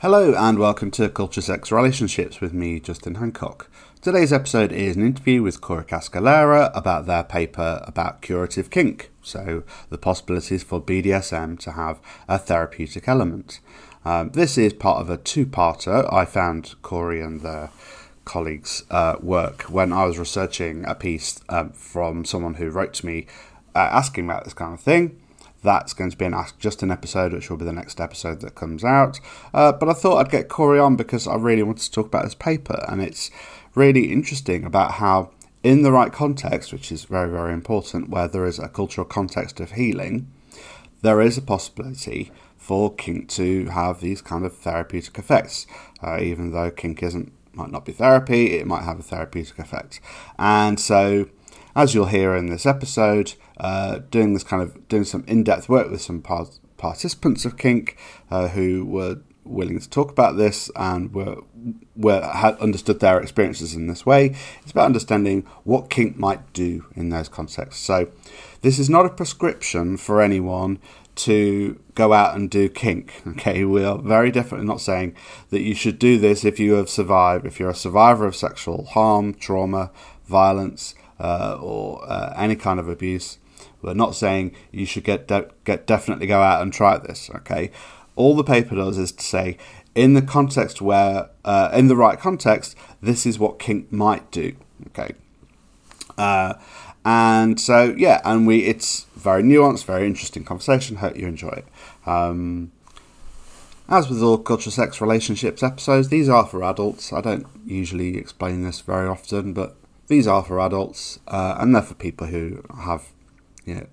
Hello and welcome to Culture Sex Relationships with me, Justin Hancock. Today's episode is an interview with Cory Cascalheira about their paper about curative kink, so the possibilities for BDSM to have a therapeutic element. Um, this is part of a two parter. I found Cory and their colleagues' uh, work when I was researching a piece um, from someone who wrote to me uh, asking about this kind of thing. That's going to be an Ask Justin episode, which will be the next episode that comes out. Uh, but I thought I'd get Cory on because I really wanted to talk about this paper, and it's really interesting about how, in the right context, which is very, very important, where there is a cultural context of healing, there is a possibility for kink to have these kind of therapeutic effects, uh, even though kink isn't might not be therapy, it might have a therapeutic effect. And so, as you'll hear in this episode, uh, doing this kind of doing some in-depth work with some part- participants of kink uh, who were willing to talk about this and were, were had understood their experiences in this way. It's about understanding what kink might do in those contexts. So, this is not a prescription for anyone to go out and do kink. Okay, we are very definitely not saying that you should do this if you have survived, if you're a survivor of sexual harm, trauma, violence, uh, or uh, any kind of abuse. We're not saying you should get de- get definitely go out and try this. Okay, all the paper does is to say in the context where uh, in the right context, this is what kink might do. Okay. Uh, and so yeah, and we it's very nuanced, very interesting conversation. Hope you enjoy it. Um, as with all culture, sex, relationships episodes, these are for adults. I don't usually explain this very often, but these are for adults, uh, and they're for people who have, you know,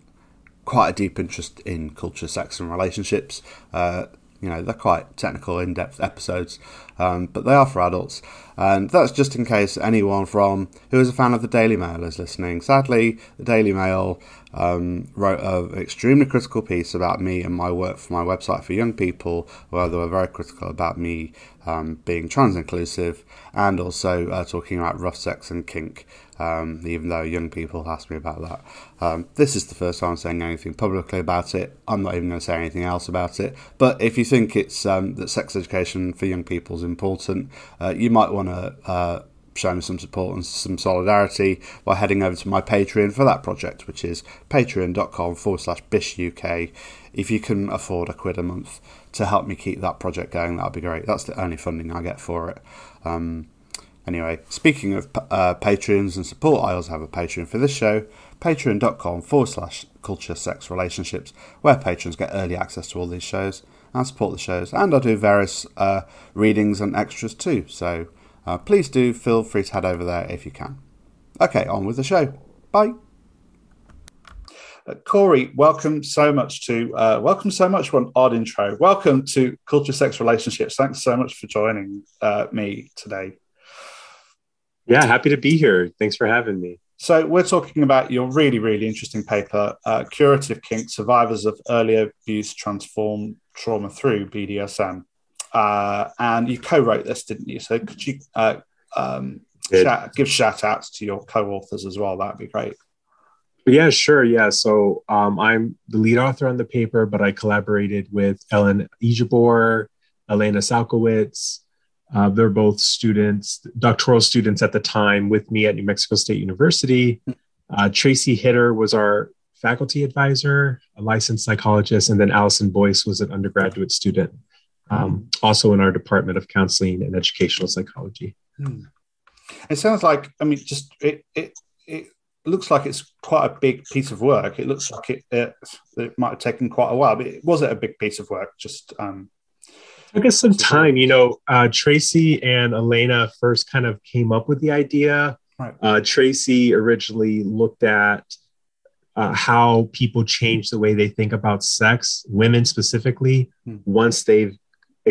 quite a deep interest in culture, sex, and relationships. Uh, you know, they're quite technical, in depth episodes, um, but they are for adults. And that's just in case anyone from who is a fan of the Daily Mail is listening. Sadly, the Daily Mail um, wrote an extremely critical piece about me and my work for my website for young people, where they were very critical about me um, being trans inclusive and also uh, talking about rough sex and kink um, even though young people ask me about that. Um, this is the first time I'm saying anything publicly about it. I'm not even going to say anything else about it. But if you think it's um, that sex education for young people is important, uh, you might want to uh, show me some support and some solidarity by heading over to my Patreon for that project, which is patreon.com forward slash bish UK. If you can afford a quid a month to help me keep that project going, that'd be great. That's the only funding I get for it. Um, Anyway, speaking of uh, Patreons and support, I also have a Patreon for this show, patreon.com forward slash culture sex relationships, where patrons get early access to all these shows and support the shows. And I do various uh, readings and extras too, so uh, please do feel free to head over there if you can. Okay, on with the show. Bye. Uh, Cory, welcome so much to uh, welcome so much one odd intro. Welcome to Culture Sex Relationships. Thanks so much for joining uh, me today. Yeah, happy to be here. Thanks for having me. So, we're talking about your really, really interesting paper, uh, Curative Kink Survivors of Early Abuse Transform Trauma Through BDSM. Uh, and you co wrote this, didn't you? So, could you uh, um, shout, give shout outs to your co authors as well? That'd be great. Yeah, sure. Yeah. So, um, I'm the lead author on the paper, but I collaborated with Ellen Ijebor, Elena Salkowitz, uh, they're both students, doctoral students at the time with me at New Mexico State University. Uh, Tracy Hitter was our faculty advisor, a licensed psychologist, and then Allison Boyce was an undergraduate student, um, also in our Department of Counseling and Educational Psychology. Hmm. It sounds like, I mean, just it, it, it looks like it's quite a big piece of work. It looks like it, it, it might have taken quite a while, but it was it a big piece of work? Just um, took us some time. You know, uh, Tracy and Elena first kind of came up with the idea. Right. Uh, Tracy originally looked at uh, how people change the way they think about sex, women specifically, hmm. once they've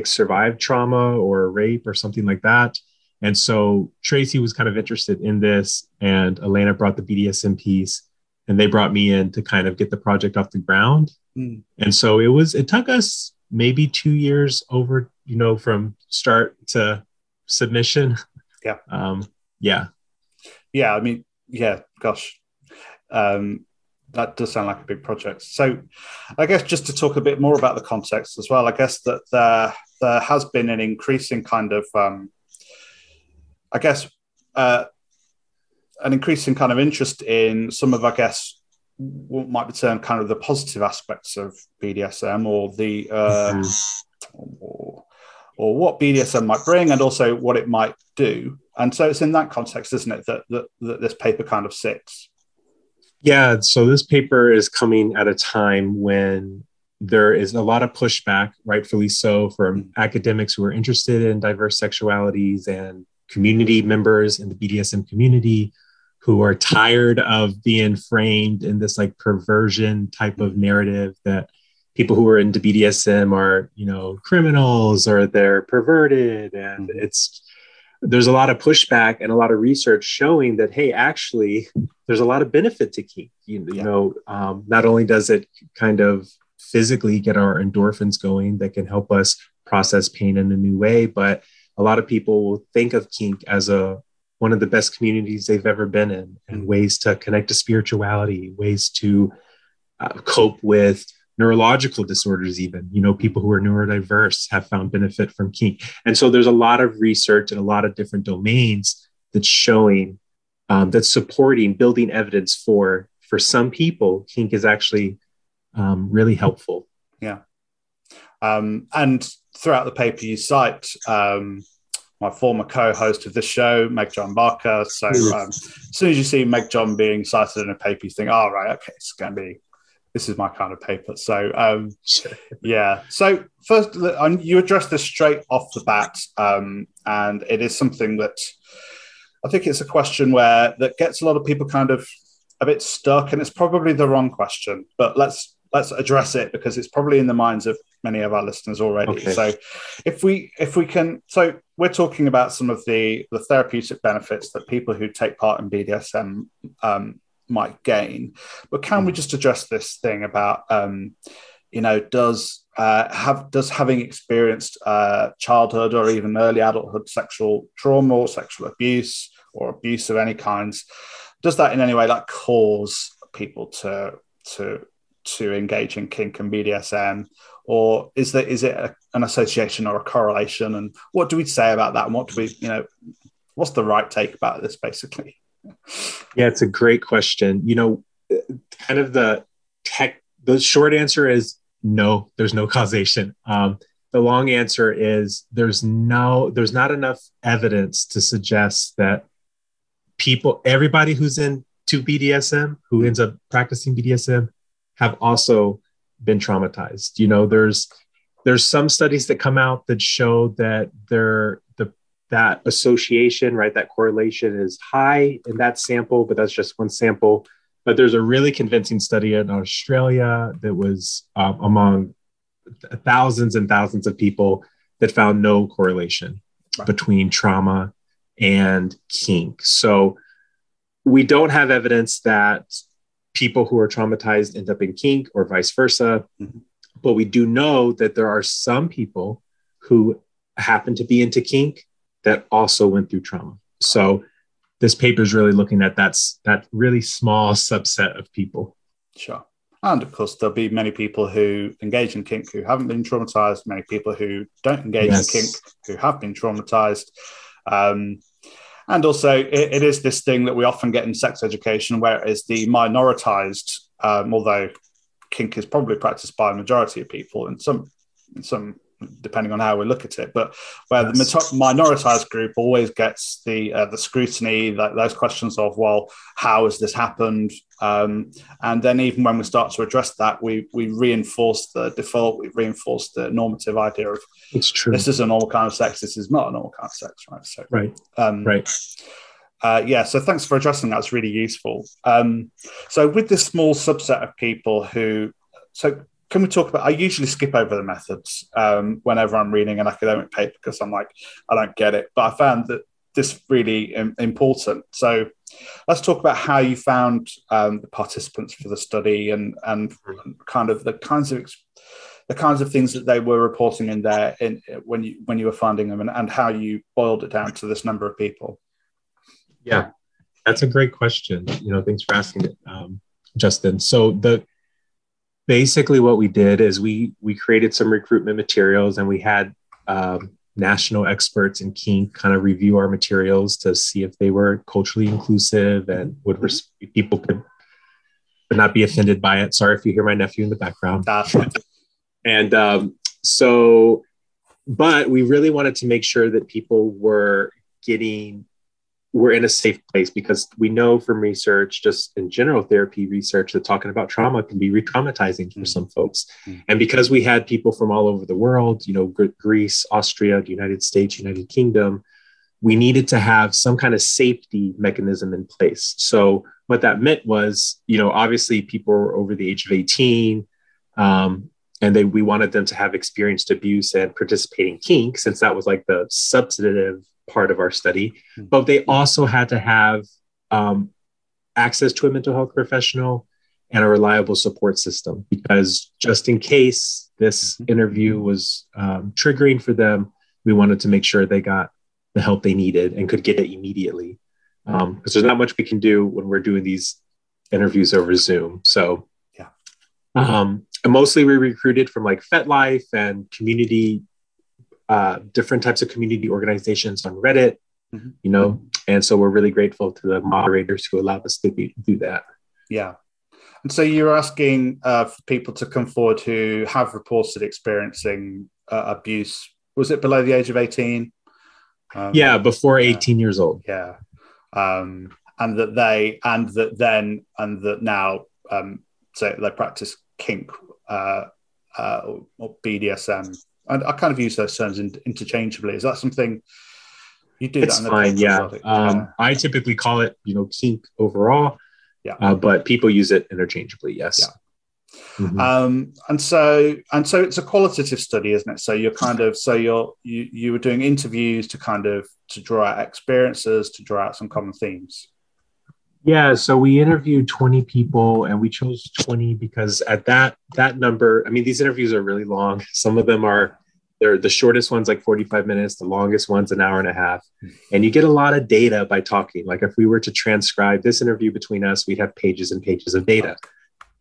survived trauma or rape or something like that. And so Tracy was kind of interested in this, and Elena brought the BDSM piece, and they brought me in to kind of get the project off the ground. Hmm. And so it was, it took us maybe two years over, you know, from start to submission. Yeah. Um, yeah. Yeah. I mean, yeah, gosh. Um, that does sound like a big project. So, I guess just to talk a bit more about the context as well, I guess that there, there has been an increasing kind of, um, I guess, uh, an increasing kind of interest in some of, I guess, what might be termed kind of the positive aspects of BDSM or the uh, mm-hmm. or, or, what BDSM might bring and also what it might do. And so it's in that context, isn't it, that, that, that this paper kind of sits. Yeah. So this paper is coming at a time when there is a lot of pushback, rightfully so, from mm-hmm. academics who are interested in diverse sexualities and community members in the BDSM community who are tired of being framed in this like perversion type of narrative that people who are into BDSM are, you know, criminals or they're perverted. And mm-hmm. it's, there's a lot of pushback and a lot of research showing that, hey, actually, there's a lot of benefit to kink. You, you know, um, not only does it kind of physically get our endorphins going that can help us process pain in a new way, but a lot of people will think of kink as a one of the best communities they've ever been in and ways to connect to spirituality ways to uh, cope with neurological disorders even. You know people who are neurodiverse have found benefit from kink. And so there's a lot of research in a lot of different domains that's showing um, that's supporting building evidence for for some people kink is actually um, really helpful. Yeah. Um, and throughout the paper you cite um, my former co-host of this show, Meg John Barker. So um, as soon as you see Meg John being cited in a paper, you think, "Oh right, okay, it's going to be this is my kind of paper." So um, yeah. So first, you address this straight off the bat, um, and it is something that I think it's a question where that gets a lot of people kind of a bit stuck, and it's probably the wrong question. But let's let's address it because it's probably in the minds of many of our listeners already. Okay. So if we if we can so we're talking about some of the the therapeutic benefits that people who take part in BDSM um, might gain, but can we mm. just address this thing about um, you know does uh, have does having experienced uh, childhood or even early adulthood sexual trauma or sexual abuse or abuse of any kinds does that in any way like cause people to to to engage in kink and BDSM, or is there is it a, an association or a correlation? And what do we say about that? And what do we, you know, what's the right take about this, basically? Yeah, it's a great question. You know, kind of the tech. The short answer is no. There's no causation. Um, the long answer is there's no there's not enough evidence to suggest that people everybody who's into BDSM who ends up practicing BDSM have also been traumatized. You know, there's there's some studies that come out that show that there the that association, right, that correlation is high in that sample, but that's just one sample. But there's a really convincing study in Australia that was um, among thousands and thousands of people that found no correlation right. between trauma and kink. So we don't have evidence that people who are traumatized end up in kink or vice versa. Mm-hmm. But we do know that there are some people who happen to be into kink that also went through trauma. So this paper is really looking at that, that really small subset of people. Sure. And of course, there'll be many people who engage in kink who haven't been traumatized, many people who don't engage yes. in kink who have been traumatized. Um, and also, it, it is this thing that we often get in sex education, where it is the minoritized, um, although kink is probably practiced by a majority of people in some in some depending on how we look at it. But where the minoritized group always gets the uh, the scrutiny, that those questions of, well, how has this happened? Um, and then even when we start to address that, we we reinforce the default, we reinforce the normative idea of it's true. This is a normal kind of sex. This is not a normal kind of sex, right? So right, um, right. Uh, yeah, so thanks for addressing that. It's really useful. Um, so with this small subset of people who, so can we talk about? I usually skip over the methods um, whenever I'm reading an academic paper because I'm like, I don't get it. But I found that this really important. So let's talk about how you found um, the participants for the study and and kind of the kinds of the kinds of things that they were reporting in there in when you when you were finding them and, and how you boiled it down to this number of people. Yeah, that's a great question. You know, thanks for asking it, um, Justin. So the basically what we did is we we created some recruitment materials and we had um, national experts in kink kind of review our materials to see if they were culturally inclusive and would res- people could, would not be offended by it. Sorry if you hear my nephew in the background. and um, so, but we really wanted to make sure that people were getting we're in a safe place because we know from research, just in general therapy research, that talking about trauma can be re-traumatizing for mm. some folks. Mm. And because we had people from all over the world, you know, Greece, Austria, the United States, United Kingdom, we needed to have some kind of safety mechanism in place. So what that meant was, you know, obviously people were over the age of 18. Um, and then we wanted them to have experienced abuse and participating kink, since that was like the substantive part of our study, hmm. but they also had to have um, access to a mental health professional and a reliable support system because just in case this hmm. interview was um, triggering for them, we wanted to make sure they got the help they needed and could get it immediately. Because um, there's not much we can do when we're doing these interviews over Zoom. So, yeah. Um, and mostly we recruited from like FetLife and community uh, different types of community organizations on Reddit, mm-hmm. you know, and so we're really grateful to the moderators who allowed us to be, do that. Yeah. And so you're asking uh, for people to come forward who have reported experiencing uh, abuse. Was it below the age of 18? Um, yeah, before 18 years old. Yeah. Um, and that they, and that then, and that now, um, so they practice kink uh, uh, or BDSM I, I kind of use those terms in, interchangeably. Is that something you do? It's fine. Yeah. Um, I typically call it, you know, kink overall. Yeah. Uh, but people use it interchangeably. Yes. Yeah. Mm-hmm. Um, and so and so it's a qualitative study, isn't it? So you're kind of so you're you you were doing interviews to kind of to draw out experiences, to draw out some common themes. Yeah, so we interviewed 20 people and we chose 20 because at that that number, I mean these interviews are really long. Some of them are they're the shortest ones like 45 minutes, the longest ones an hour and a half. Mm-hmm. And you get a lot of data by talking. Like if we were to transcribe this interview between us, we'd have pages and pages of data.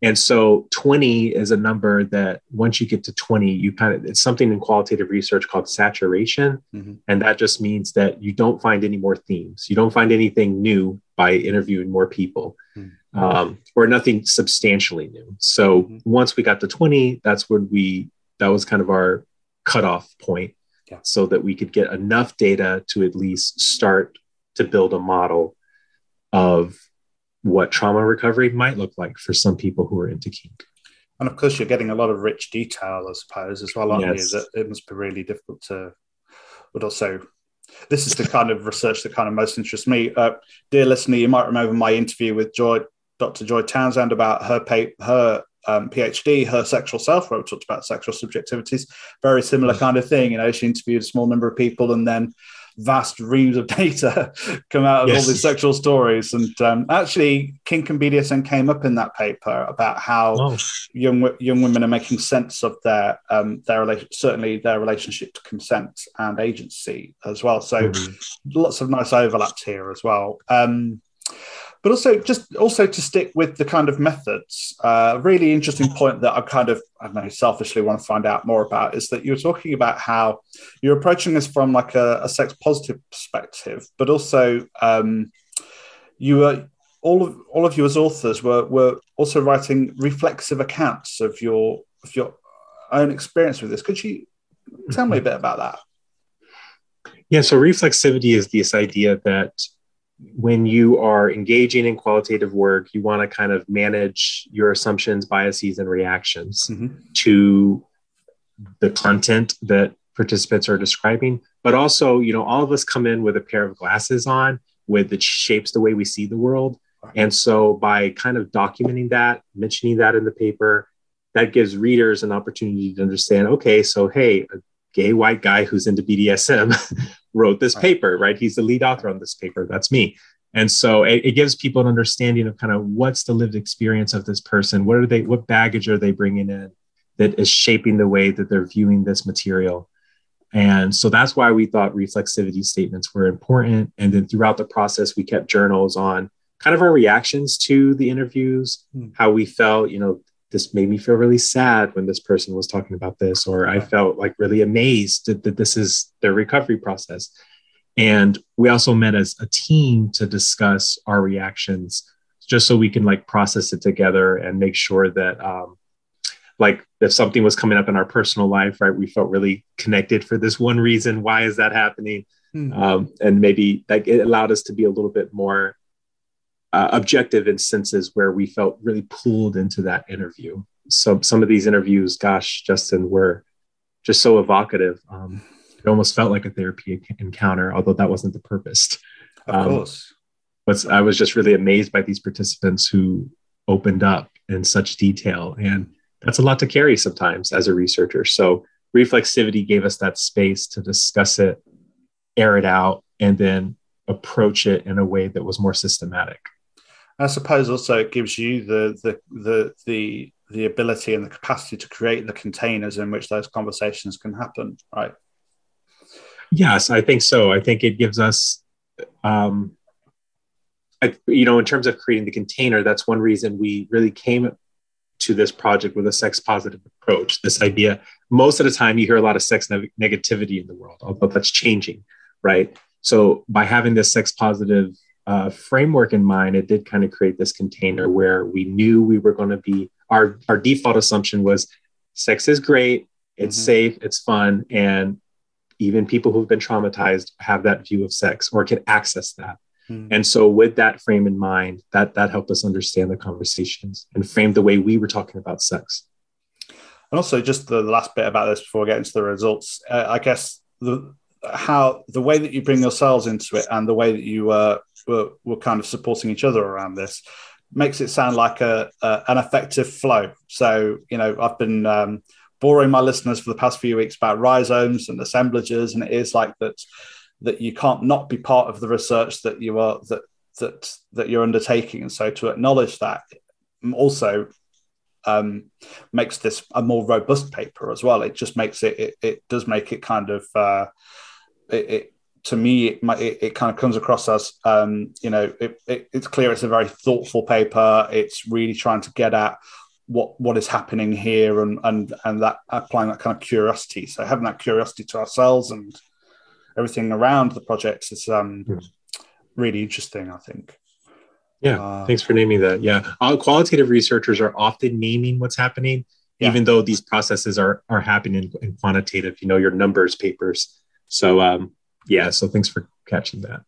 And so 20 is a number that once you get to 20, you kind of, it's something in qualitative research called saturation. Mm-hmm. And that just means that you don't find any more themes. You don't find anything new by interviewing more people mm-hmm. um, or nothing substantially new. So mm-hmm. once we got to 20, that's when we, that was kind of our cutoff point yeah. so that we could get enough data to at least start to build a model of what trauma recovery might look like for some people who are into kink. And of course, you're getting a lot of rich detail, I suppose, as well, aren't yes. you? That it must be really difficult to, but also, this is the kind of research that kind of most interests me. Uh, dear listener, you might remember my interview with Joy, Dr. Joy Townsend about her pay, her um, PhD, her sexual self, where we talked about sexual subjectivities. Very similar kind of thing. You know, she interviewed a small number of people and then vast reams of data come out of yes. all these sexual stories. And um, actually, kink and BDSM came up in that paper about how oh. young young women are making sense of their um, their relation, certainly their relationship to consent and agency as well. So mm-hmm. lots of nice overlaps here as well. Um, but also just also to stick with the kind of methods. A uh, really interesting point that I kind of I don't know selfishly want to find out more about is that you're talking about how you're approaching this from like a, a sex positive perspective, but also um, you were all of all of you as authors were were also writing reflexive accounts of your of your own experience with this. Could you tell me a bit about that? Yeah, so reflexivity is this idea that when you are engaging in qualitative work, you want to kind of manage your assumptions, biases, and reactions mm-hmm. to the content that participants are describing. But also, you know, all of us come in with a pair of glasses on with that shapes the way we see the world. And so by kind of documenting that, mentioning that in the paper, that gives readers an opportunity to understand, okay, so hey, a gay white guy who's into BDSM wrote this paper, right? He's the lead author on this paper. That's me. And so it, it, gives people an understanding of kind of what's the lived experience of this person. What are they? What baggage are they bringing in that is shaping the way that they're viewing this material? And so that's why we thought reflexivity statements were important. And then throughout the process, we kept journals on kind of our reactions to the interviews, hmm. how we felt. You know, this made me feel really sad when this person was talking about this, or I felt like really amazed that, that this is their recovery process. And we also met as a team to discuss our reactions just so we can like process it together and make sure that um, like if something was coming up in our personal life right we felt really connected for this one reason why is that happening mm-hmm. um, and maybe like it allowed us to be a little bit more uh, objective instances where we felt really pulled into that interview so some of these interviews gosh justin were just so evocative um, it almost felt like a therapy encounter although that wasn't the purpose of um, course but I was just really amazed by these participants who opened up in such detail. And that's a lot to carry sometimes as a researcher. So reflexivity gave us that space to discuss it, air it out, and then approach it in a way that was more systematic. I suppose also it gives you the the the the the ability and the capacity to create the containers in which those conversations can happen, right? Yes, I think so. I think it gives us um, I, you know, in terms of creating the container, that's one reason we really came to this project with a sex positive approach. This idea, most of the time, you hear a lot of sex ne- negativity in the world, although that's changing, right? So by having this sex positive uh, framework in mind, it did kind of create this container where we knew we were going to be. Our our default assumption was sex is great, it's mm-hmm. safe, it's fun, and even people who've been traumatized have that view of sex or can access that. Mm. And so with that frame in mind, that that helped us understand the conversations and frame the way we were talking about sex. And also just the last bit about this before we get into the results, uh, I guess the how the way that you bring yourselves into it and the way that you uh, were, kind of supporting each other around this makes it sound like a, a an effective flow. So you know, I've been um, boring my listeners for the past few weeks about rhizomes and assemblages, and it is like that that you can't not be part of the research that you are that that that you're undertaking and so to acknowledge that also um, makes this a more robust paper as well it just makes it it, it does make it kind of uh, it, it to me it, it, it, kind of comes across as um, you know it, it's clear it's a very thoughtful paper it's really trying to get at what what is happening here and and and that applying that kind of curiosity so having that curiosity to ourselves and everything around the project is um, mm. really interesting. I think. Yeah, uh, thanks for naming that. Yeah, All qualitative researchers are often naming what's happening, yeah. even though these processes are are happening in, in quantitative. You know, your numbers papers. So um, yeah, so thanks for catching that.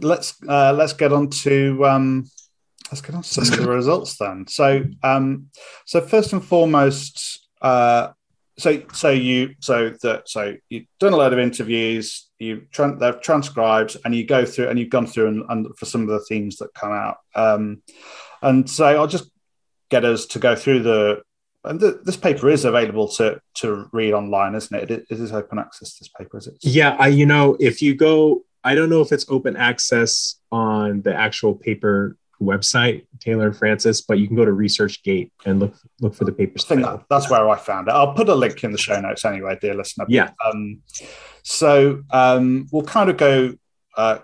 Let's uh, let's get on to um, let's get on to some of the results then. So um, so first and foremost, uh, so so you so that so you've done a lot of interviews you tra- they've transcribed and you go through and you've gone through and, and for some of the themes that come out um, and so i'll just get us to go through the and the, this paper is available to to read online isn't it? it is open access this paper is it yeah i you know if you go i don't know if it's open access on the actual paper website, Taylor and Francis, but you can go to ResearchGate and look look for the papers. I think that, that's where I found it. I'll put a link in the show notes anyway, dear listener. Yeah. Um, so um, we'll kind of go uh,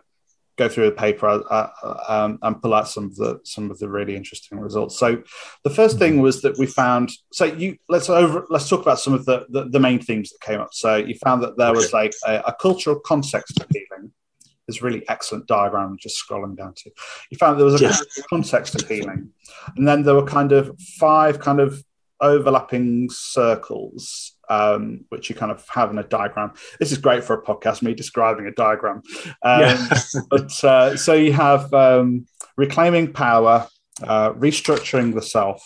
go through the paper uh, uh, um, and pull out some of the some of the really interesting results. So the first thing was that we found. So you let's over let's talk about some of the the, the main themes that came up. So you found that there was like a, a cultural context of healing this really excellent diagram just scrolling down to. You found there was a yeah. context of healing. And then there were kind of five kind of overlapping circles, um, which you kind of have in a diagram. This is great for a podcast, me describing a diagram. Um, but uh, so you have um, reclaiming power, uh, restructuring the self,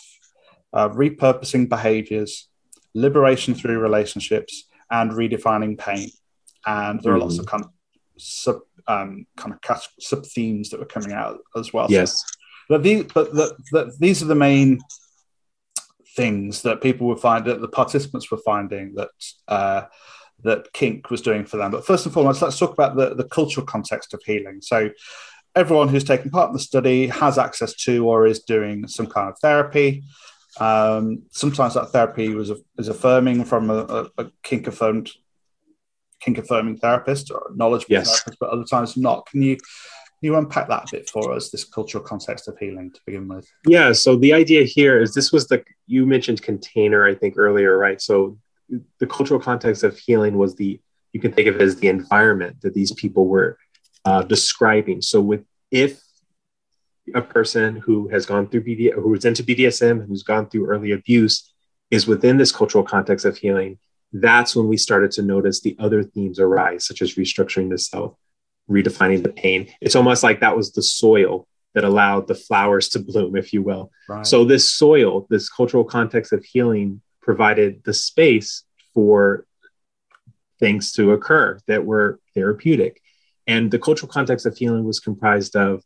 uh, repurposing behaviors, liberation through relationships, and redefining pain. And there are mm. lots of kind of sub um, kind of sub themes that were coming out as well. Yes, so, but these but the, the, these are the main things that people would find that the participants were finding that uh, that kink was doing for them. But first and foremost, let's talk about the, the cultural context of healing. So everyone who's taken part in the study has access to or is doing some kind of therapy. Um, sometimes that therapy was is affirming from a, a, a kink affirmed kink affirming therapist or knowledgeable yes. therapist, but other times not. Can you you unpack that a bit for us, this cultural context of healing to begin with? Yeah. So the idea here is this was the, you mentioned container, I think earlier, right? So the cultural context of healing was the, you can think of it as the environment that these people were uh, describing. So with, if a person who has gone through BD, who is into BDSM, who's gone through early abuse, is within this cultural context of healing, that's when we started to notice the other themes arise, such as restructuring the self, redefining the pain. It's almost like that was the soil that allowed the flowers to bloom, if you will. Right. So, this soil, this cultural context of healing, provided the space for things to occur that were therapeutic. And the cultural context of healing was comprised of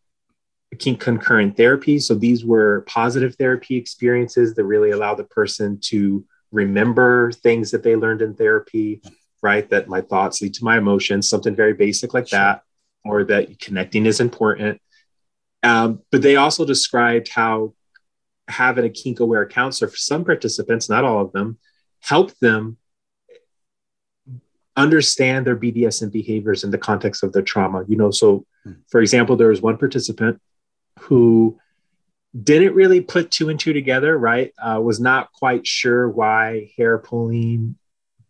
concurrent therapy. So, these were positive therapy experiences that really allow the person to remember things that they learned in therapy, right? That my thoughts lead to my emotions, something very basic like that or that connecting is important. Um, but they also described how having a kink aware counselor for some participants, not all of them, helped them understand their BDSM behaviors in the context of their trauma. You know, so hmm. for example, there was one participant who didn't really put two and two together, right? Uh, was not quite sure why hair pulling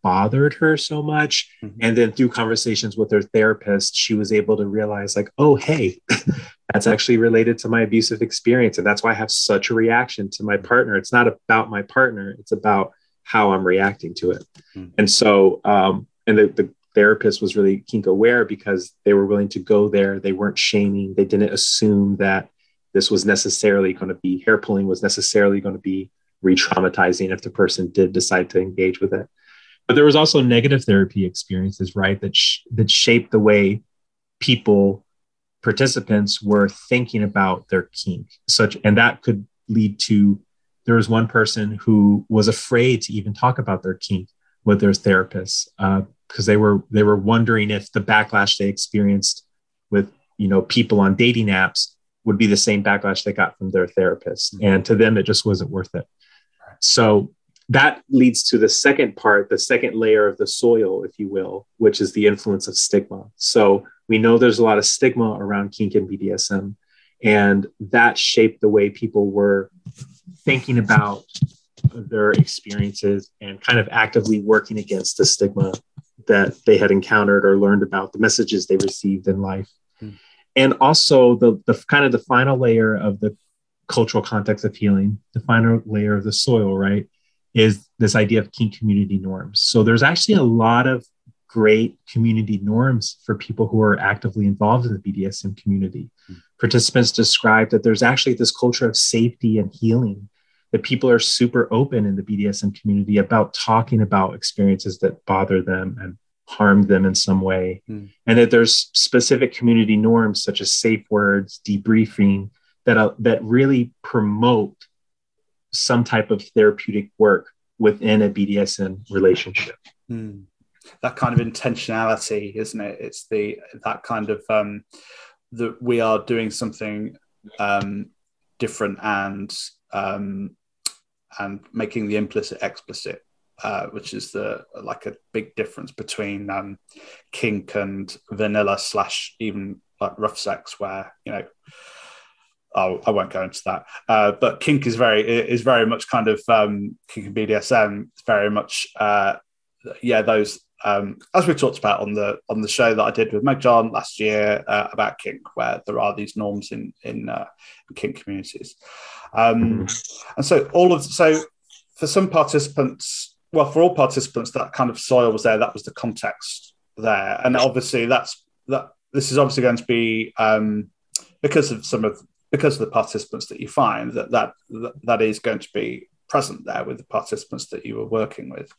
bothered her so much. Mm-hmm. And then through conversations with her therapist, she was able to realize, like, oh, hey, that's actually related to my abusive experience. And that's why I have such a reaction to my partner. It's not about my partner, it's about how I'm reacting to it. Mm-hmm. And so, um, and the, the therapist was really kink aware because they were willing to go there. They weren't shaming, they didn't assume that this was necessarily going to be hair pulling was necessarily going to be re-traumatizing if the person did decide to engage with it but there was also negative therapy experiences right that sh- that shaped the way people participants were thinking about their kink. Such and that could lead to there was one person who was afraid to even talk about their kink with their therapist because uh, they were they were wondering if the backlash they experienced with you know people on dating apps would be the same backlash they got from their therapist. Mm-hmm. and to them it just wasn't worth it. So that leads to the second part, the second layer of the soil, if you will, which is the influence of stigma. So we know there's a lot of stigma around kink and BDSM, and that shaped the way people were thinking about their experiences and kind of actively working against the stigma that they had encountered or learned about the messages they received in life. Mm. And also the, the kind of the final layer of the cultural context of healing, the final layer of the soil, right? Is this idea of kink community norms. So there's actually a lot of great community norms for people who are actively involved in the BDSM community. Mm-hmm. Participants describe that there's actually this culture of safety and healing, that people are super open in the BDSM community about talking about experiences that bother them and harm them in some way. Mm-hmm. And that there's specific community norms such as safe words, debriefing that, uh, that really promote some type of therapeutic work within a BDSM relationship. Hmm. That kind of intentionality, isn't it? It's the that kind of um, that we are doing something um, different and um, and making the implicit explicit, uh, which is the like a big difference between um, kink and vanilla slash even like rough sex, where you know I won't go into that. Uh, but kink is very is very much kind of um, kink and BDSM. It's very much uh, yeah those um, as we talked about on the on the show that I did with Meg John last year uh, about kink, where there are these norms in in, uh, in kink communities, um, and so all of so for some participants, well, for all participants, that kind of soil was there. That was the context there, and obviously that's that. This is obviously going to be um, because of some of because of the participants that you find that that that is going to be present there with the participants that you were working with.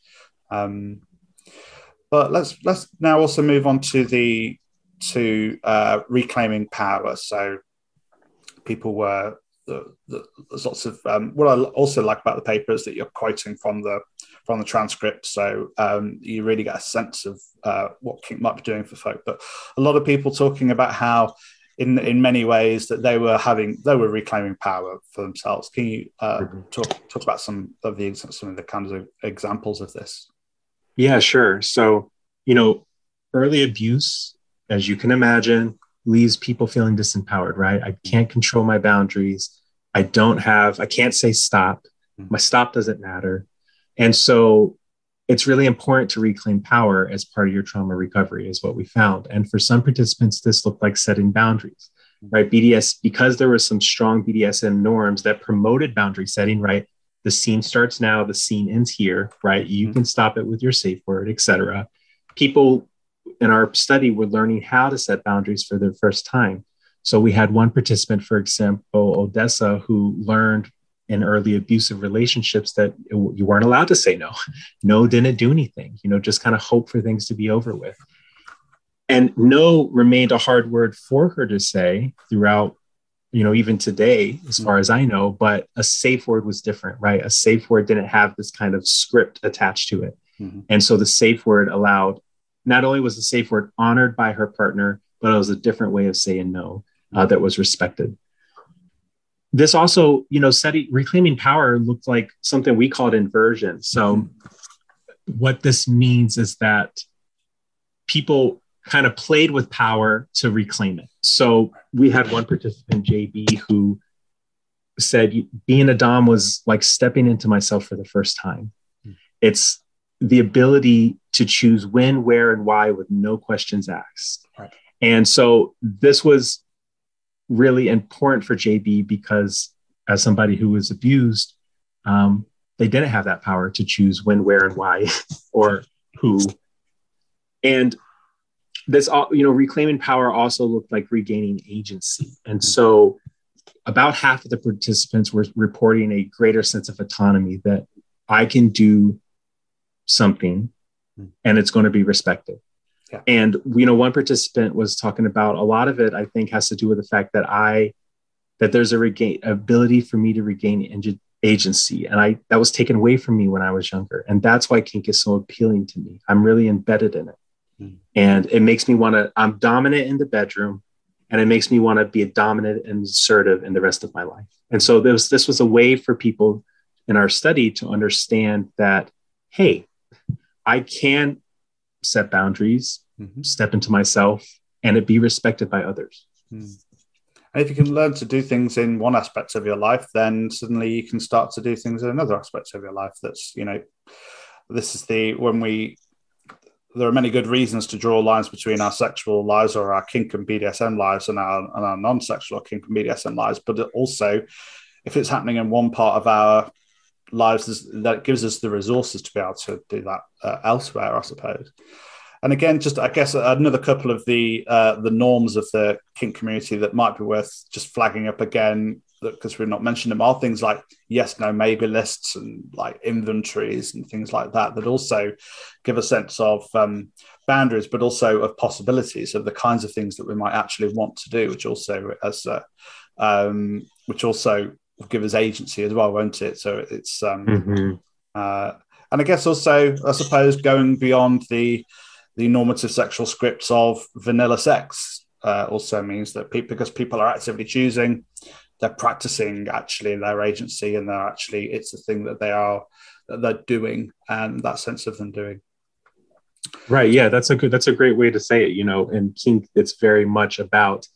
Um, but let's let's now also move on to the to uh, reclaiming power. So people were the, the, there's lots of um, what I also like about the paper is that you're quoting from the from the transcript, so um, you really get a sense of uh, what kink might be doing for folk. But a lot of people talking about how in in many ways that they were having they were reclaiming power for themselves. Can you uh, mm-hmm. talk talk about some of the some of the kinds of examples of this? Yeah, sure. So you know, early abuse, as you can imagine, leaves people feeling disempowered, right? I can't control my boundaries. I don't have, I can't say stop. Mm-hmm. My stop doesn't matter. And so it's really important to reclaim power as part of your trauma recovery, is what we found. And for some participants, this looked like setting boundaries, right? BDS, because there were some strong BDSM norms that promoted boundary setting, right? The scene starts now, the scene ends here, right? You mm-hmm. can stop it with your safe word, etc. People in our study were learning how to set boundaries for the first time. So we had one participant, for example, Odessa, who learned in early abusive relationships that you weren't allowed to say no. No didn't do anything, you know, just kind of hope for things to be over with. And no remained a hard word for her to say throughout, you know, even today, as far as I know, but a safe word was different, right? A safe word didn't have this kind of script attached to it. Mm-hmm. And so the safe word allowed, not only was the safe word honored by her partner, but it was a different way of saying no uh, that was respected this also, you know, setting reclaiming power looked like something we called inversion. So, mm-hmm. what this means is that people kind of played with power to reclaim it. So, we had one participant, JB, who said, being a Dom was like stepping into myself for the first time. Mm-hmm. It's the ability to choose when, where, and why with no questions asked. Right. And so, this was really important for JB because as somebody who was abused, um, they didn't have that power to choose when, where, and why, or who. And this, you know, reclaiming power also looked like regaining agency. And so, about half of the participants were reporting a greater sense of autonomy that I can do something and it's going to be respected. Yeah. And you know, one participant was talking about a lot of it. I think has to do with the fact that I that there's a regain ability for me to regain agency, and I that was taken away from me when I was younger, and that's why kink is so appealing to me. I'm really embedded in it, mm. and it makes me want to. I'm dominant in the bedroom, and it makes me want to be a dominant and assertive in the rest of my life. And so this this was a way for people in our study to understand that hey, I can set boundaries, mm-hmm. step into myself, and it be respected by others. Mm. And if you can learn to do things in one aspect of your life, then suddenly you can start to do things in another aspect of your life. That's, you know, this is the, when we, there are many good reasons to draw lines between our sexual lives or our kink and BDSM lives and our, and our non sexual kink and BDSM lives. But also, if it's happening in one part of our lives that gives us the resources to be able to do that uh, elsewhere, I suppose. And again, just I guess another couple of the uh, the norms of the kink community that might be worth just flagging up again because we've not mentioned them are things like yes, no, maybe lists and like inventories and things like that that also give a sense of um, boundaries, but also of possibilities of the kinds of things that we might actually want to do, which also as uh, um, which also give us agency as well, won't it? So it's um, mm-hmm. uh, and I guess also I suppose going beyond the the normative sexual scripts of vanilla sex uh, also means that people because people are actively choosing, they're practicing actually their agency and they're actually it's a thing that they are that they're doing and that sense of them doing. Right. Yeah, that's a good. That's a great way to say it. You know, in kink, it's very much about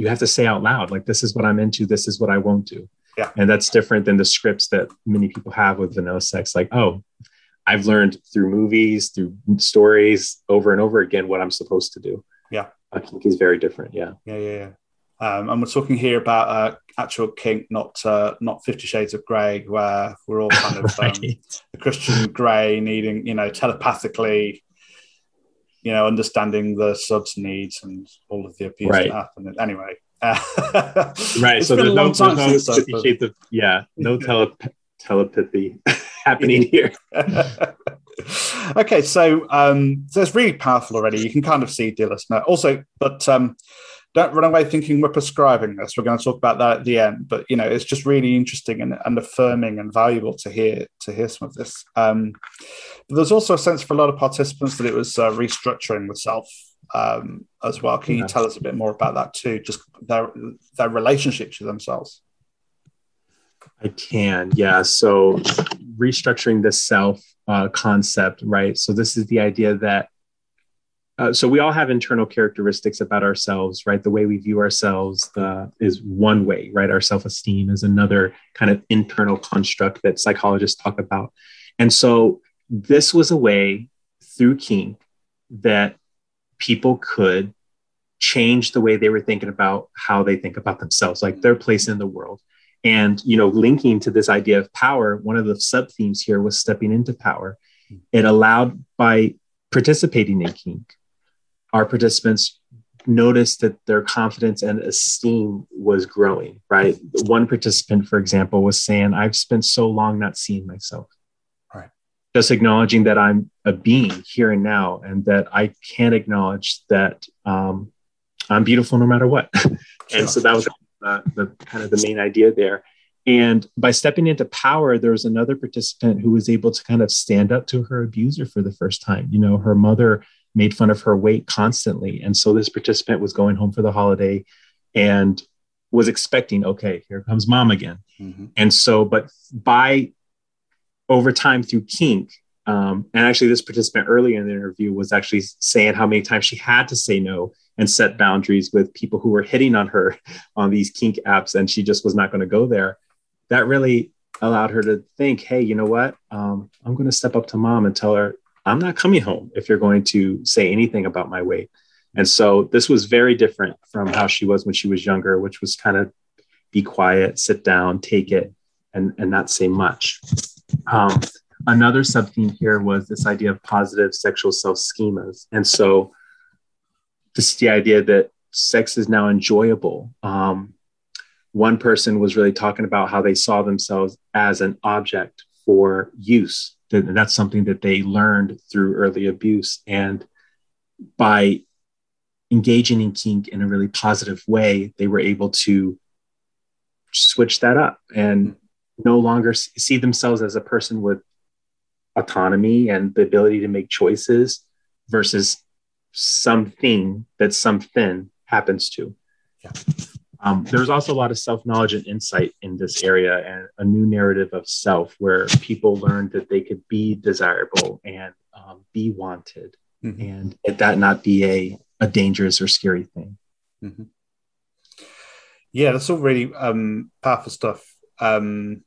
you have to say out loud like this is what i'm into this is what i won't do. Yeah. And that's different than the scripts that many people have with vanilla sex like oh i've learned through movies through stories over and over again what i'm supposed to do. Yeah. I think is very different yeah. Yeah yeah, yeah. Um, and we're talking here about uh, actual kink, not uh, not Fifty Shades of Grey, where we're all kind of um, right. the Christian Grey needing, you know, telepathically you know, understanding the subs needs and all of the abuse right. that happened. Anyway. right. So there's no, there's no of, yeah, no tele- telepathy happening here. okay, so um, so it's really powerful already. You can kind of see dealers now. Also, but um, don't run away thinking we're prescribing this. We're going to talk about that at the end, but you know, it's just really interesting and, and affirming and valuable to hear to hear some of this. Um, but there's also a sense for a lot of participants that it was uh, restructuring the self um, as well. Can you tell us a bit more about that too? Just their their relationship to themselves. I can, yeah. So restructuring the self uh, concept, right? So this is the idea that uh, so we all have internal characteristics about ourselves, right? The way we view ourselves uh, is one way, right? Our self-esteem is another kind of internal construct that psychologists talk about. And so this was a way through kink that people could change the way they were thinking about how they think about themselves, like their place in the world. And you know, linking to this idea of power, one of the sub themes here was stepping into power. It allowed by participating in kink our participants noticed that their confidence and esteem was growing, right? One participant, for example, was saying, I've spent so long not seeing myself. Right. Just acknowledging that I'm a being here and now, and that I can acknowledge that um, I'm beautiful no matter what. and so that was uh, the kind of the main idea there. And by stepping into power, there was another participant who was able to kind of stand up to her abuser for the first time. You know, her mother made fun of her weight constantly. And so this participant was going home for the holiday and was expecting, okay, here comes mom again. Mm-hmm. And so, but by over time through kink, um, and actually, this participant earlier in the interview was actually saying how many times she had to say no and set boundaries with people who were hitting on her on these kink apps, and she just was not going to go there. That really allowed her to think, hey, you know what? Um, I'm going to step up to mom and tell her, I'm not coming home if you're going to say anything about my weight. And so this was very different from how she was when she was younger, which was kind of be quiet, sit down, take it, and, and not say much. Um, another sub theme here was this idea of positive sexual self schemas. And so this is the idea that sex is now enjoyable. Um, one person was really talking about how they saw themselves as an object for use that that's something that they learned through early abuse and by engaging in kink in a really positive way they were able to switch that up and no longer see themselves as a person with autonomy and the ability to make choices versus something that something happens to yeah. Um, there's also a lot of self knowledge and insight in this area, and a new narrative of self where people learned that they could be desirable and um, be wanted, mm-hmm. and that not be a, a dangerous or scary thing. Mm-hmm. Yeah, that's all really um, powerful stuff. Um,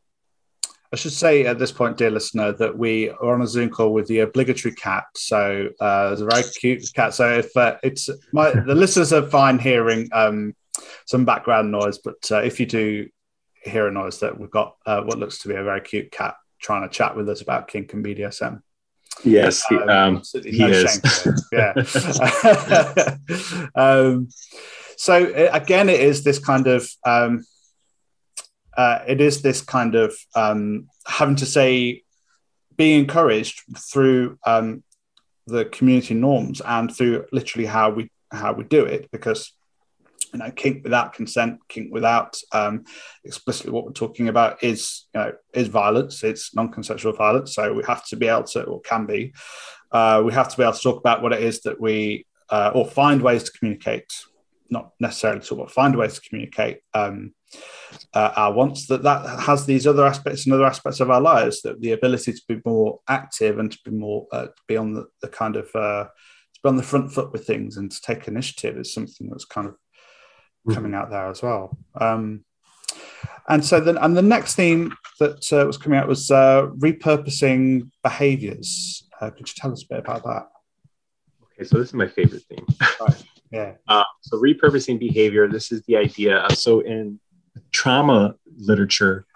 I should say at this point, dear listener, that we are on a Zoom call with the obligatory cat. So uh, there's a very cute cat. So if uh, it's my the listeners are fine hearing um, some background noise. But uh, if you do hear a noise, that we've got uh, what looks to be a very cute cat trying to chat with us about kink and BDSM. Yes, um, um, he no is. Yeah. um, so again, it is this kind of um, uh, it is this kind of um, having to say being encouraged through um, the community norms and through literally how we how we do it because you know, kink without consent, kink without um, explicitly what we're talking about is, you know, is violence. It's non-consensual violence. So we have to be able to, or can be, uh, we have to be able to talk about what it is that we, uh, or find ways to communicate, not necessarily talk but find ways to communicate um, uh, our wants. That that has these other aspects and other aspects of our lives. That the ability to be more active and to be more, uh, to be on the, the kind of uh, to be on the front foot with things and to take initiative is something that's kind of. Coming out there as well. Um, and so then, and the next theme that uh, was coming out was uh, repurposing behaviors. Uh, could you tell us a bit about that? Okay, so this is my favorite theme. Right. Yeah. Uh, so repurposing behavior. This is the idea. Of, So in trauma literature,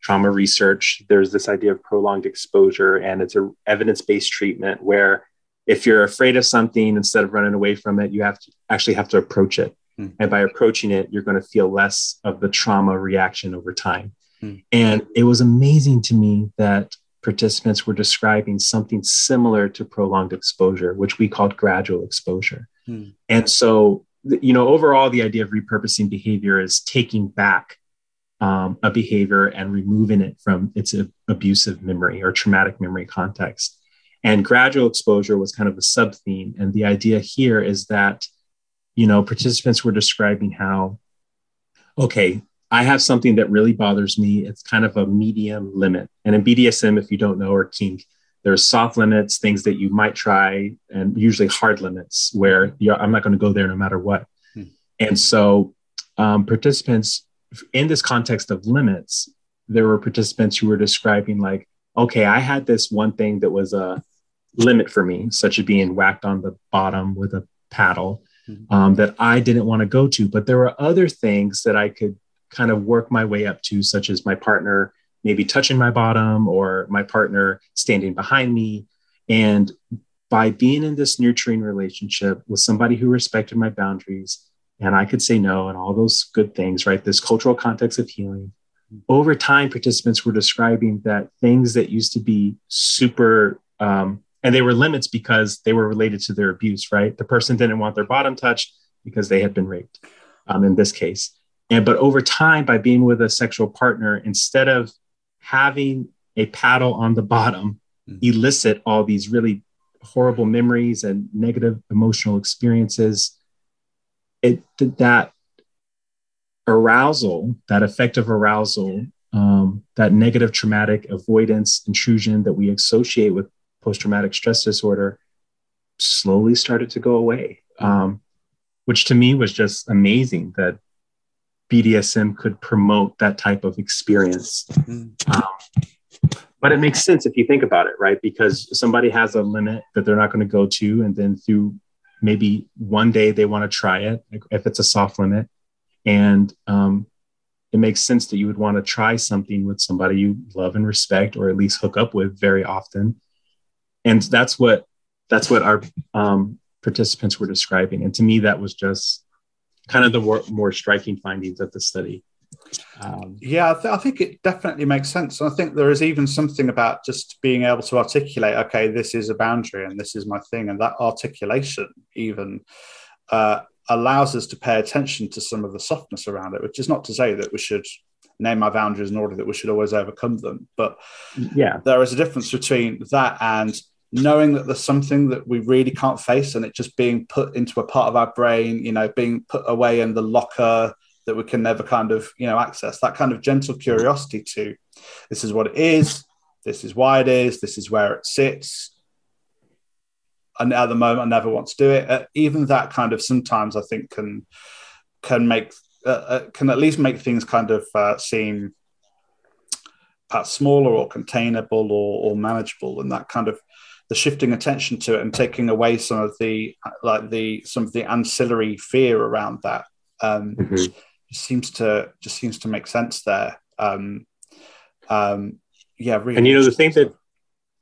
trauma research, there's this idea of prolonged exposure, and it's a evidence-based treatment where if you're afraid of something, instead of running away from it, you have to actually have to approach it. Mm. And by approaching it, you're going to feel less of the trauma reaction over time. Mm. And it was amazing to me that participants were describing something similar to prolonged exposure, which we called gradual exposure. Mm. And so, you know, overall, the idea of repurposing behavior is taking back um, a behavior and removing it from its abusive memory or traumatic memory context. And gradual exposure was kind of a sub theme. And the idea here is that you know, participants were describing how, okay, I have something that really bothers me. It's kind of a medium limit. And in BDSM, if you don't know, or kink, there's soft limits, things that you might try, and usually hard limits where I'm not going to go there no matter what. Hmm. And so, um, participants in this context of limits, there were participants who were describing, like, okay, I had this one thing that was a limit for me, such as being whacked on the bottom with a paddle. Um, that I didn't want to go to. But there were other things that I could kind of work my way up to, such as my partner maybe touching my bottom or my partner standing behind me. And by being in this nurturing relationship with somebody who respected my boundaries and I could say no and all those good things, right? This cultural context of healing. Over time, participants were describing that things that used to be super um, and they were limits because they were related to their abuse right the person didn't want their bottom touched because they had been raped um, in this case and but over time by being with a sexual partner instead of having a paddle on the bottom mm-hmm. elicit all these really horrible memories and negative emotional experiences it that arousal that affective arousal um, that negative traumatic avoidance intrusion that we associate with post traumatic stress disorder slowly started to go away, um, which to me was just amazing that BDSM could promote that type of experience. Mm-hmm. Um, but it makes sense if you think about it, right? Because somebody has a limit that they're not going to go to, and then through maybe one day they want to try it, if it's a soft limit, and um, it makes sense that you would want to try something with somebody you love and respect, or at least hook up with very often and that's what that's what our um, participants were describing. And to me that was just kind of the more, more striking findings of the study. Um, yeah I, th- I, think it definitely makes sense. And i think there is even something about just being able to articulate okay this is a boundary and this is my thing. And that articulation even uh, allows us to pay attention to some of the softness around it which is not to say that we should name our boundaries in order that we should always overcome them. But yeah. there is a difference between that and knowing that there's something that we really can't face and it just being put into a part of our brain, you know, being put away in the locker that we can never kind of, you know, access that kind of gentle curiosity to this is what it is, this is why it is, this is where it sits. And at the moment, I never want to do it. Uh, even that kind of sometimes I think can can make uh, uh, can at least make things kind of uh, seem perhaps smaller or containable or, or manageable, and that kind of the shifting attention to it and taking away some of the like the some of the ancillary fear around that um, mm-hmm. seems to just seems to make sense there. Um, um, yeah, really. And you know the thing that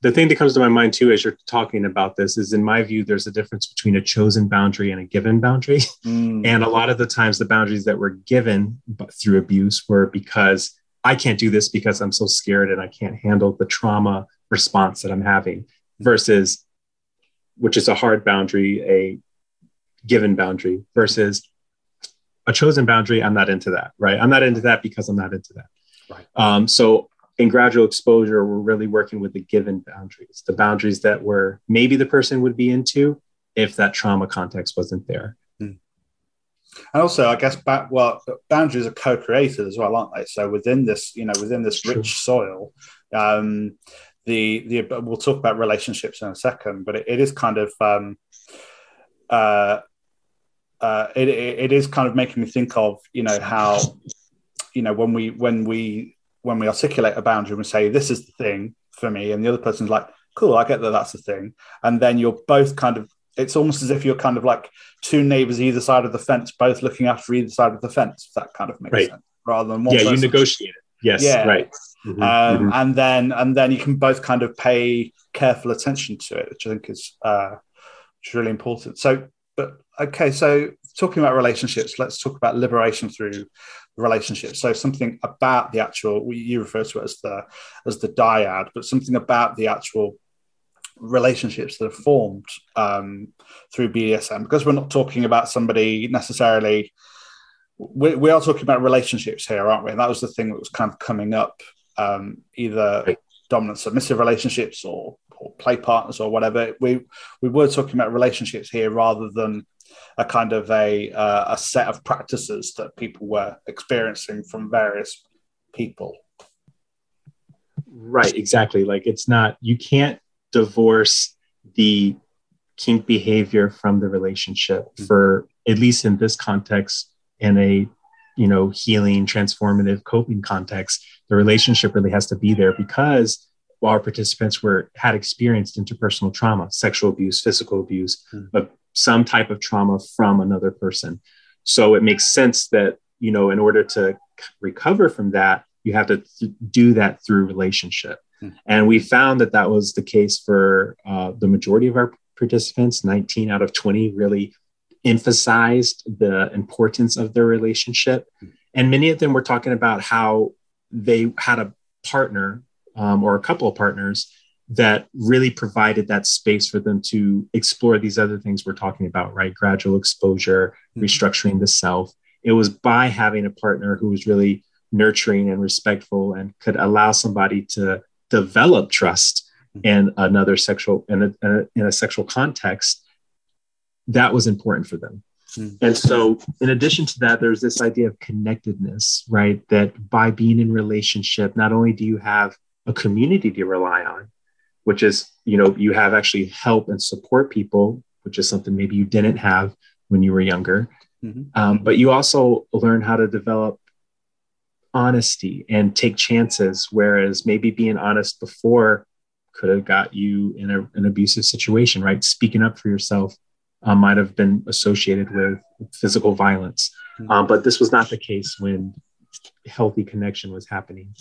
the thing that comes to my mind too as you're talking about this is in my view there's a difference between a chosen boundary and a given boundary mm. and a lot of the times the boundaries that were given through abuse were because i can't do this because i'm so scared and i can't handle the trauma response that i'm having versus which is a hard boundary, a given boundary versus a chosen boundary. I'm not into that, right? I'm not into that because I'm not into that. Right. Um, so in gradual exposure, we're really working with the given boundaries, the boundaries that were maybe the person would be into if that trauma context wasn't there. Hmm. And also, I guess, back, well, boundaries are co-created as well, aren't they? So within this, you know, within this rich soil, um, the the we'll talk about relationships in a second, but it, it is kind of um, uh, uh, it, it is kind of making me think of you know how you know when we when we when we articulate a boundary and we say this is the thing for me, and the other person's like, cool, I get that that's the thing, and then you're both kind of it's almost as if you're kind of like two neighbors either side of the fence, both looking after either side of the fence. If that kind of makes right. sense, rather than one. Yeah, you negotiate it. Yes, yeah. right. Mm-hmm, um, mm-hmm. and then and then you can both kind of pay careful attention to it, which I think is uh, is really important. So, but okay, so talking about relationships, let's talk about liberation through relationships. So something about the actual you refer to it as the as the dyad, but something about the actual relationships that are formed um, through BDSM because we're not talking about somebody necessarily. We, we are talking about relationships here, aren't we? And that was the thing that was kind of coming up um, either dominant submissive relationships or, or play partners or whatever. We we were talking about relationships here rather than a kind of a uh, a set of practices that people were experiencing from various people. Right, exactly. Like it's not you can't divorce the kink behavior from the relationship mm-hmm. for at least in this context in a you know healing transformative coping context the relationship really has to be there because our participants were had experienced interpersonal trauma sexual abuse physical abuse mm-hmm. some type of trauma from another person so it makes sense that you know in order to recover from that you have to th- do that through relationship mm-hmm. and we found that that was the case for uh, the majority of our participants 19 out of 20 really emphasized the importance of their relationship mm-hmm. and many of them were talking about how they had a partner um, or a couple of partners that really provided that space for them to explore these other things we're talking about, right? Gradual exposure, mm-hmm. restructuring the self. It was by having a partner who was really nurturing and respectful and could allow somebody to develop trust mm-hmm. in another sexual in a, in a sexual context that was important for them mm-hmm. and so in addition to that there's this idea of connectedness right that by being in relationship not only do you have a community to rely on, which is, you know, you have actually help and support people, which is something maybe you didn't have when you were younger. Mm-hmm. Um, but you also learn how to develop honesty and take chances, whereas maybe being honest before could have got you in a, an abusive situation, right? Speaking up for yourself uh, might have been associated with physical violence. Mm-hmm. Um, but this was not the case when healthy connection was happening.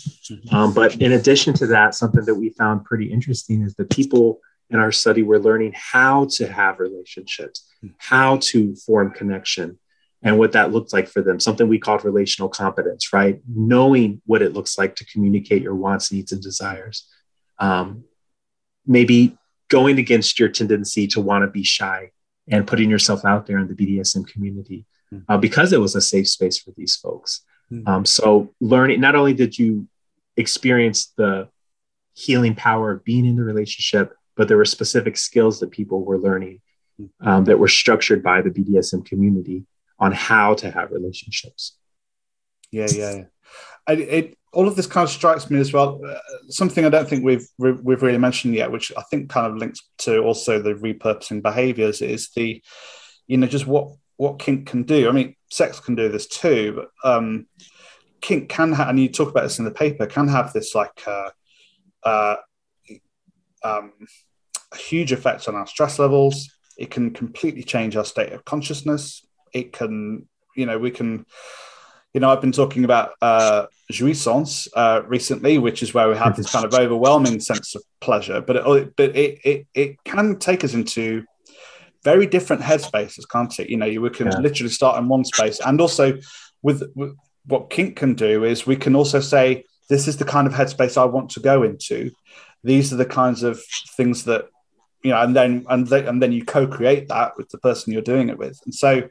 Um, but in addition to that, something that we found pretty interesting is that people in our study were learning how to have relationships, mm-hmm. how to form connection, and what that looked like for them. Something we called relational competence, right? Knowing what it looks like to communicate your wants, needs, and desires. Um, maybe going against your tendency to want to be shy and putting yourself out there in the BDSM community mm-hmm. uh, because it was a safe space for these folks. Mm-hmm. Um, so learning, not only did you experience the healing power of being in the relationship, but there were specific skills that people were learning mm-hmm. um, that were structured by the BDSM community on how to have relationships. Yeah, yeah. yeah. I, it, all of this kind of strikes me as well. Uh, something I don't think we've we've really mentioned yet, which I think kind of links to also the repurposing behaviors, is the, you know, just what what kink can do. I mean, sex can do this too, but um, kink can have, and you talk about this in the paper, can have this like uh, uh, um, huge effect on our stress levels. It can completely change our state of consciousness. It can, you know, we can, you know, I've been talking about uh, jouissance uh, recently, which is where we have this kind of overwhelming sense of pleasure, but it, but it, it, it can take us into very different headspaces, can't it? You know, we can yeah. literally start in one space, and also with, with what kink can do is we can also say this is the kind of headspace I want to go into. These are the kinds of things that you know, and then and then, and then you co-create that with the person you're doing it with, and so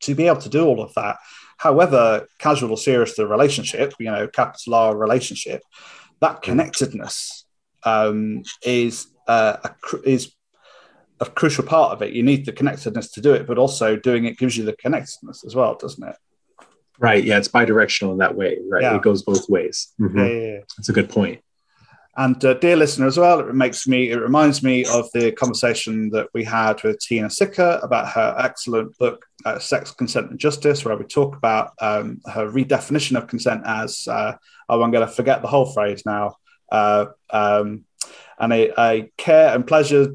to be able to do all of that, however casual or serious the relationship, you know, capital R relationship, that connectedness um, is uh, a, is a crucial part of it. You need the connectedness to do it, but also doing it gives you the connectedness as well, doesn't it? Right. Yeah, it's bi-directional in that way. Right. Yeah. It goes both ways. Mm-hmm. Yeah, yeah, yeah, That's a good point. And uh, dear listener, as well, it makes me, it reminds me of the conversation that we had with Tina Sikka about her excellent book, uh, Sex, Consent, and Justice, where we talk about um, her redefinition of consent as, uh, oh, I'm going to forget the whole phrase now, uh, um, and a, a care and pleasure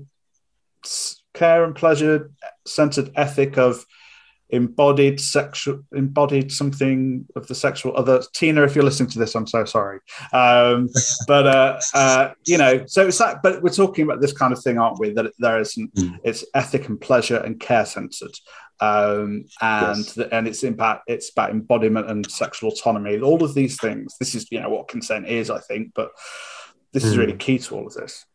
care and pleasure centered ethic of embodied sexual embodied something of the sexual other tina if you're listening to this i'm so sorry um, but uh, uh, you know so it's that but we're talking about this kind of thing aren't we that there is mm. it's ethic and pleasure and care centered um, and yes. the, and it's impact it's about embodiment and sexual autonomy all of these things this is you know what consent is i think but this mm. is really key to all of this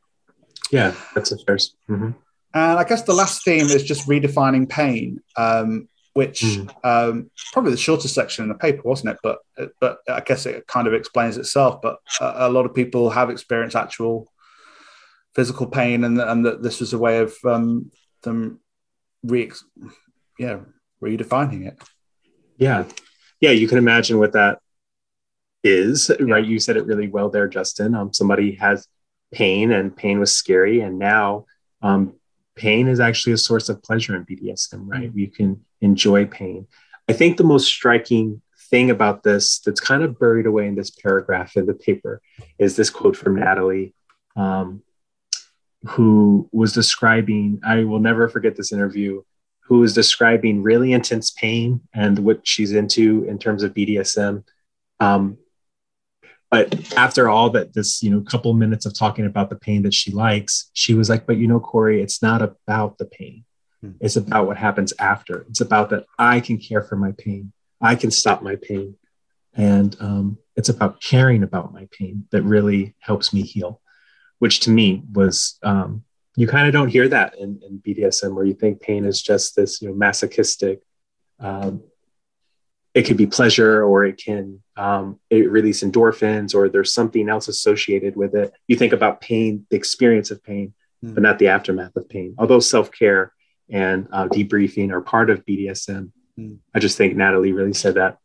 yeah that's a 1st mm-hmm. And I guess the last theme is just redefining pain, um, which mm. um, probably the shortest section in the paper, wasn't it? But but I guess it kind of explains itself. But a, a lot of people have experienced actual physical pain, and and that this was a way of um, them re yeah redefining it. Yeah, yeah, you can imagine what that is, right? You said it really well there, Justin. Um, somebody has pain, and pain was scary. And now um, pain is actually a source of pleasure in BDSM, right? Mm-hmm. You can enjoy pain. I think the most striking thing about this that's kind of buried away in this paragraph in the paper is this quote from Natalie, um, who was describing, I will never forget this interview, who was describing really intense pain and what she's into in terms of BDSM. Um, but after all that this you know couple minutes of talking about the pain that she likes she was like but you know cory it's not about the pain. Hmm. it's about what happens after. It's about that i can care for my pain. I can stop my pain. And um, it's about caring about my pain that really helps me heal which to me was um, you kind of don't hear that in, in, bdsm where you think pain is just this you know masochistic um, it could be pleasure or it can um, it release endorphins or there's something else associated with it you think about pain the experience of pain mm. but not the aftermath of pain although self-care and uh, debriefing are part of bdsm mm. i just think natalie really said that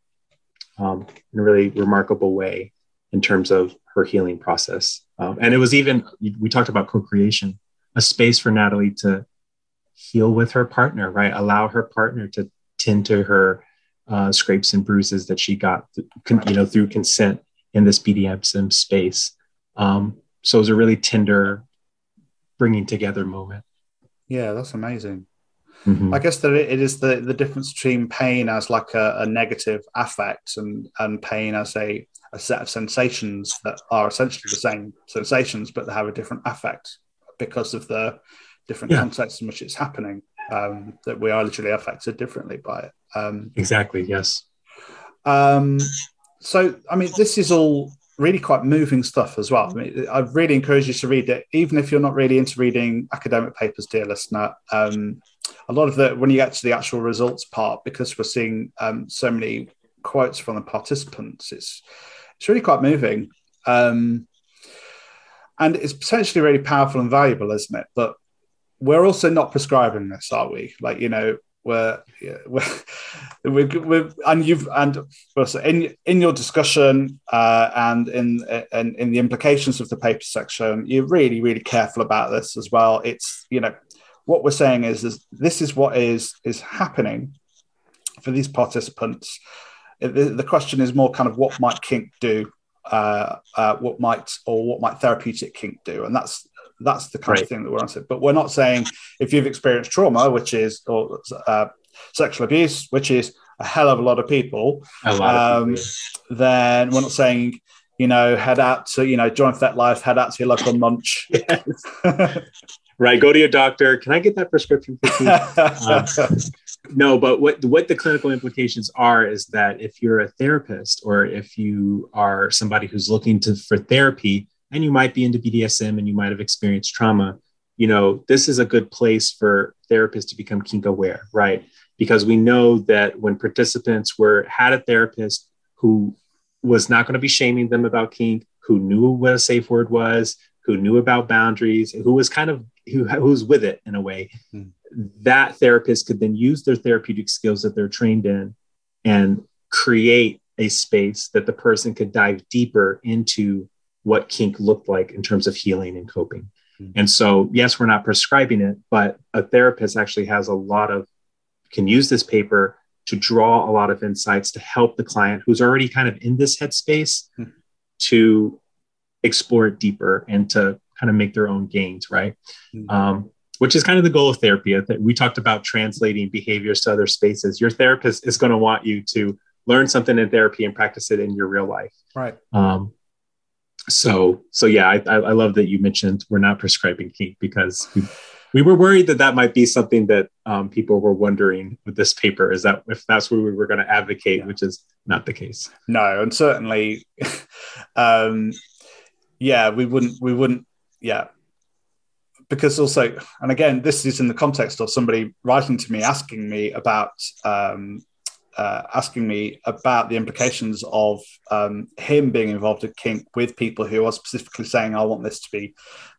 um, in a really remarkable way in terms of her healing process um, and it was even we talked about co-creation a space for natalie to heal with her partner right allow her partner to tend to her uh, scrapes and bruises that she got, you know, through consent in this BDSM space. Um, so it was a really tender bringing together moment. Yeah, that's amazing. Mm-hmm. I guess that it is the, the difference between pain as like a, a, negative affect and, and pain as a, a set of sensations that are essentially the same sensations, but they have a different affect because of the different yeah. contexts in which it's happening um, that we are literally affected differently by it. Um, exactly. Yes. Um, so, I mean, this is all really quite moving stuff as well. I mean, I really encourage you to read it, even if you're not really into reading academic papers, dear listener. Um, a lot of the when you get to the actual results part, because we're seeing um, so many quotes from the participants, it's it's really quite moving. Um, and it's potentially really powerful and valuable, isn't it? But we're also not prescribing this, are we? Like, you know, we're, we're, we're, we're and you've and in in your discussion uh, and in, in in the implications of the paper section, you're really really careful about this as well. It's you know what we're saying is, is this is what is is happening for these participants. The, the question is more kind of what might kink do, uh, uh, what might or what might therapeutic kink do, and that's that's the kind right. of thing that we're on. But we're not saying if you've experienced trauma, which is or uh, sexual abuse, which is a hell of a lot of people, um, people. then we're not saying you know head out to you know join FetLife, head out to your local munch. right, go to your doctor. Can I get that prescription? um, no, but what what the clinical implications are is that if you're a therapist or if you are somebody who's looking to for therapy and you might be into BDSM and you might have experienced trauma, you know, this is a good place for therapists to become kink aware, right? Because we know that when participants were had a therapist who was not going to be shaming them about kink, who knew what a safe word was, who knew about boundaries, who was kind of who, who was with it in a way, mm. that therapist could then use their therapeutic skills that they're trained in and create a space that the person could dive deeper into what kink looked like in terms of healing and coping. Mm-hmm. And so, yes, we're not prescribing it, but a therapist actually has a lot of, can use this paper to draw a lot of insights to help the client who's already kind of in this headspace mm-hmm. to explore it deeper and to kind of make their own gains, right? Mm-hmm. Um, which is kind of the goal of therapy. That we talked about translating behaviors to other spaces. Your therapist is going to want you to learn something in therapy and practice it in your real life. Right. Um, so so yeah I, I love that you mentioned we're not prescribing kink because we, we were worried that that might be something that um, people were wondering with this paper is that if that's what we were going to advocate yeah. which is not the case no and certainly um, yeah we wouldn't we wouldn't yeah because also and again this is in the context of somebody writing to me asking me about um, uh, asking me about the implications of um, him being involved in kink with people who are specifically saying, "I want this to be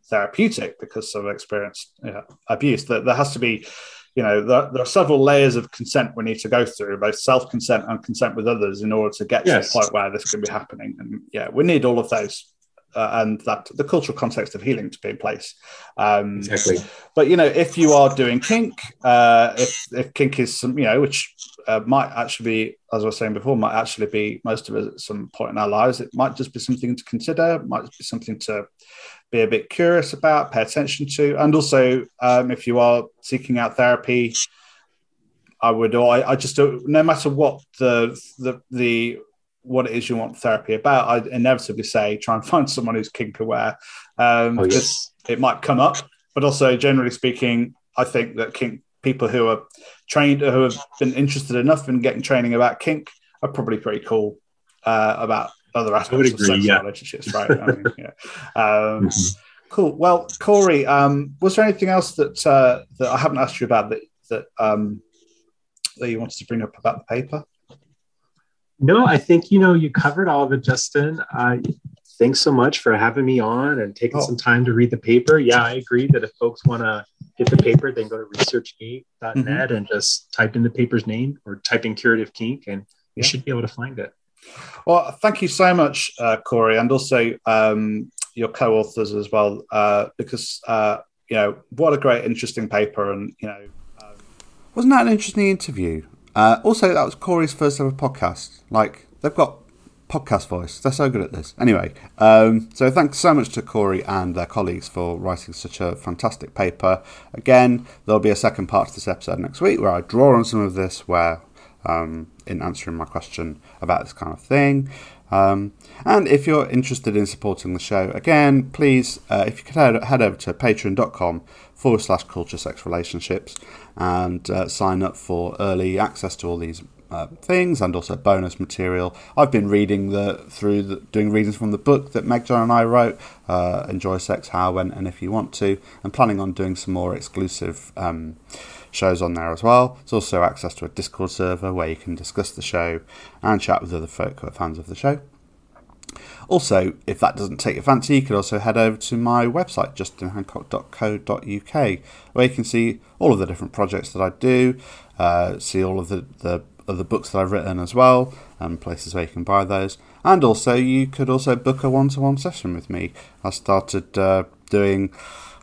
therapeutic because of experienced you know, abuse." That there has to be, you know, there, there, are several layers of consent we need to go through, both self consent and consent with others, in order to get yes. to the point where this can be happening. And yeah, we need all of those uh, and that the cultural context of healing to be in place. Um, exactly. But you know, if you are doing kink, uh, if if kink is some, you know, which uh, might actually be, as I was saying before, might actually be most of us at some point in our lives. It might just be something to consider. Might be something to be a bit curious about, pay attention to, and also um, if you are seeking out therapy. I would, or I, I just don't, no matter what the the the what it is you want therapy about, I'd inevitably say try and find someone who's kink aware. Um, oh, yes. It might come up, but also generally speaking, I think that kink people who are trained, who have been interested enough in getting training about kink, are probably pretty cool uh, about other aspects of sexual yeah. relationships, right? I mean, yeah. Um, mm-hmm. Cool. Well, Cory, um, was there anything else that uh, that I haven't asked you about that that um, that you wanted to bring up about the paper? No, I think you know you covered all of it, Justin. Uh, thanks so much for having me on and taking oh. some time to read the paper. Yeah, I agree that if folks want to hit the paper, then go to researchgate.net mm-hmm. and just type in the paper's name or type in curative kink, and you yeah. should be able to find it. Well, thank you so much, uh, Cory, and also um, your co-authors as well, uh, because uh, you know what a great, interesting paper, and you know, um... wasn't that an interesting interview? Uh, also, that was Cory's first ever podcast. Like, they've got podcast voice. They're so good at this. Anyway, um, so thanks so much to Cory and their colleagues for writing such a fantastic paper. Again, there'll be a second part to this episode next week where I draw on some of this, where um, in answering my question about this kind of thing. Um, and if you're interested in supporting the show, again, please, uh, if you could head, head over to patreon.com forward slash culture sex relationships and uh, sign up for early access to all these uh, things and also bonus material. I've been reading the through the, doing readings from the book that Meg John and I wrote, uh, Enjoy Sex How When and If You Want to. I'm planning on doing some more exclusive um, shows on there as well. There's also access to a Discord server where you can discuss the show and chat with other folk who are fans of the show. Also, if that doesn't take your fancy, you can also head over to my website, justinhancock.co.uk, where you can see all of the different projects that I do, uh, see all of the, the other books that I've written as well, and places where you can buy those. And also, you could also book a one to one session with me. I started uh, doing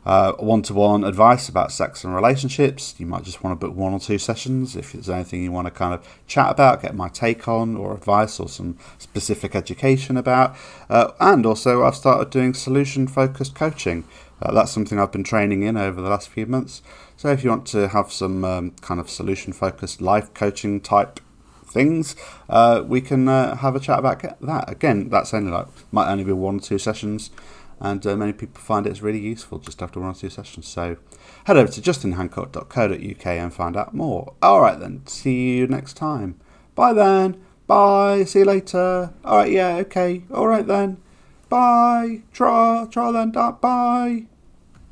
one to one advice about sex and relationships. You might just want to book one or two sessions if there's anything you want to kind of chat about, get my take on, or advice, or some specific education about. Uh, and also, I've started doing solution focused coaching. Uh, that's something I've been training in over the last few months. So, if you want to have some um, kind of solution focused life coaching type things, uh, we can uh, have a chat about that. Again, that's only like might only be one or two sessions and uh, many people find it's really useful just after one or two sessions. So head over to justinhancock.co.uk and find out more. All right, then. See you next time. Bye then. Bye. See you later. All right, yeah, okay. All right then. Bye. Try, try then. Bye.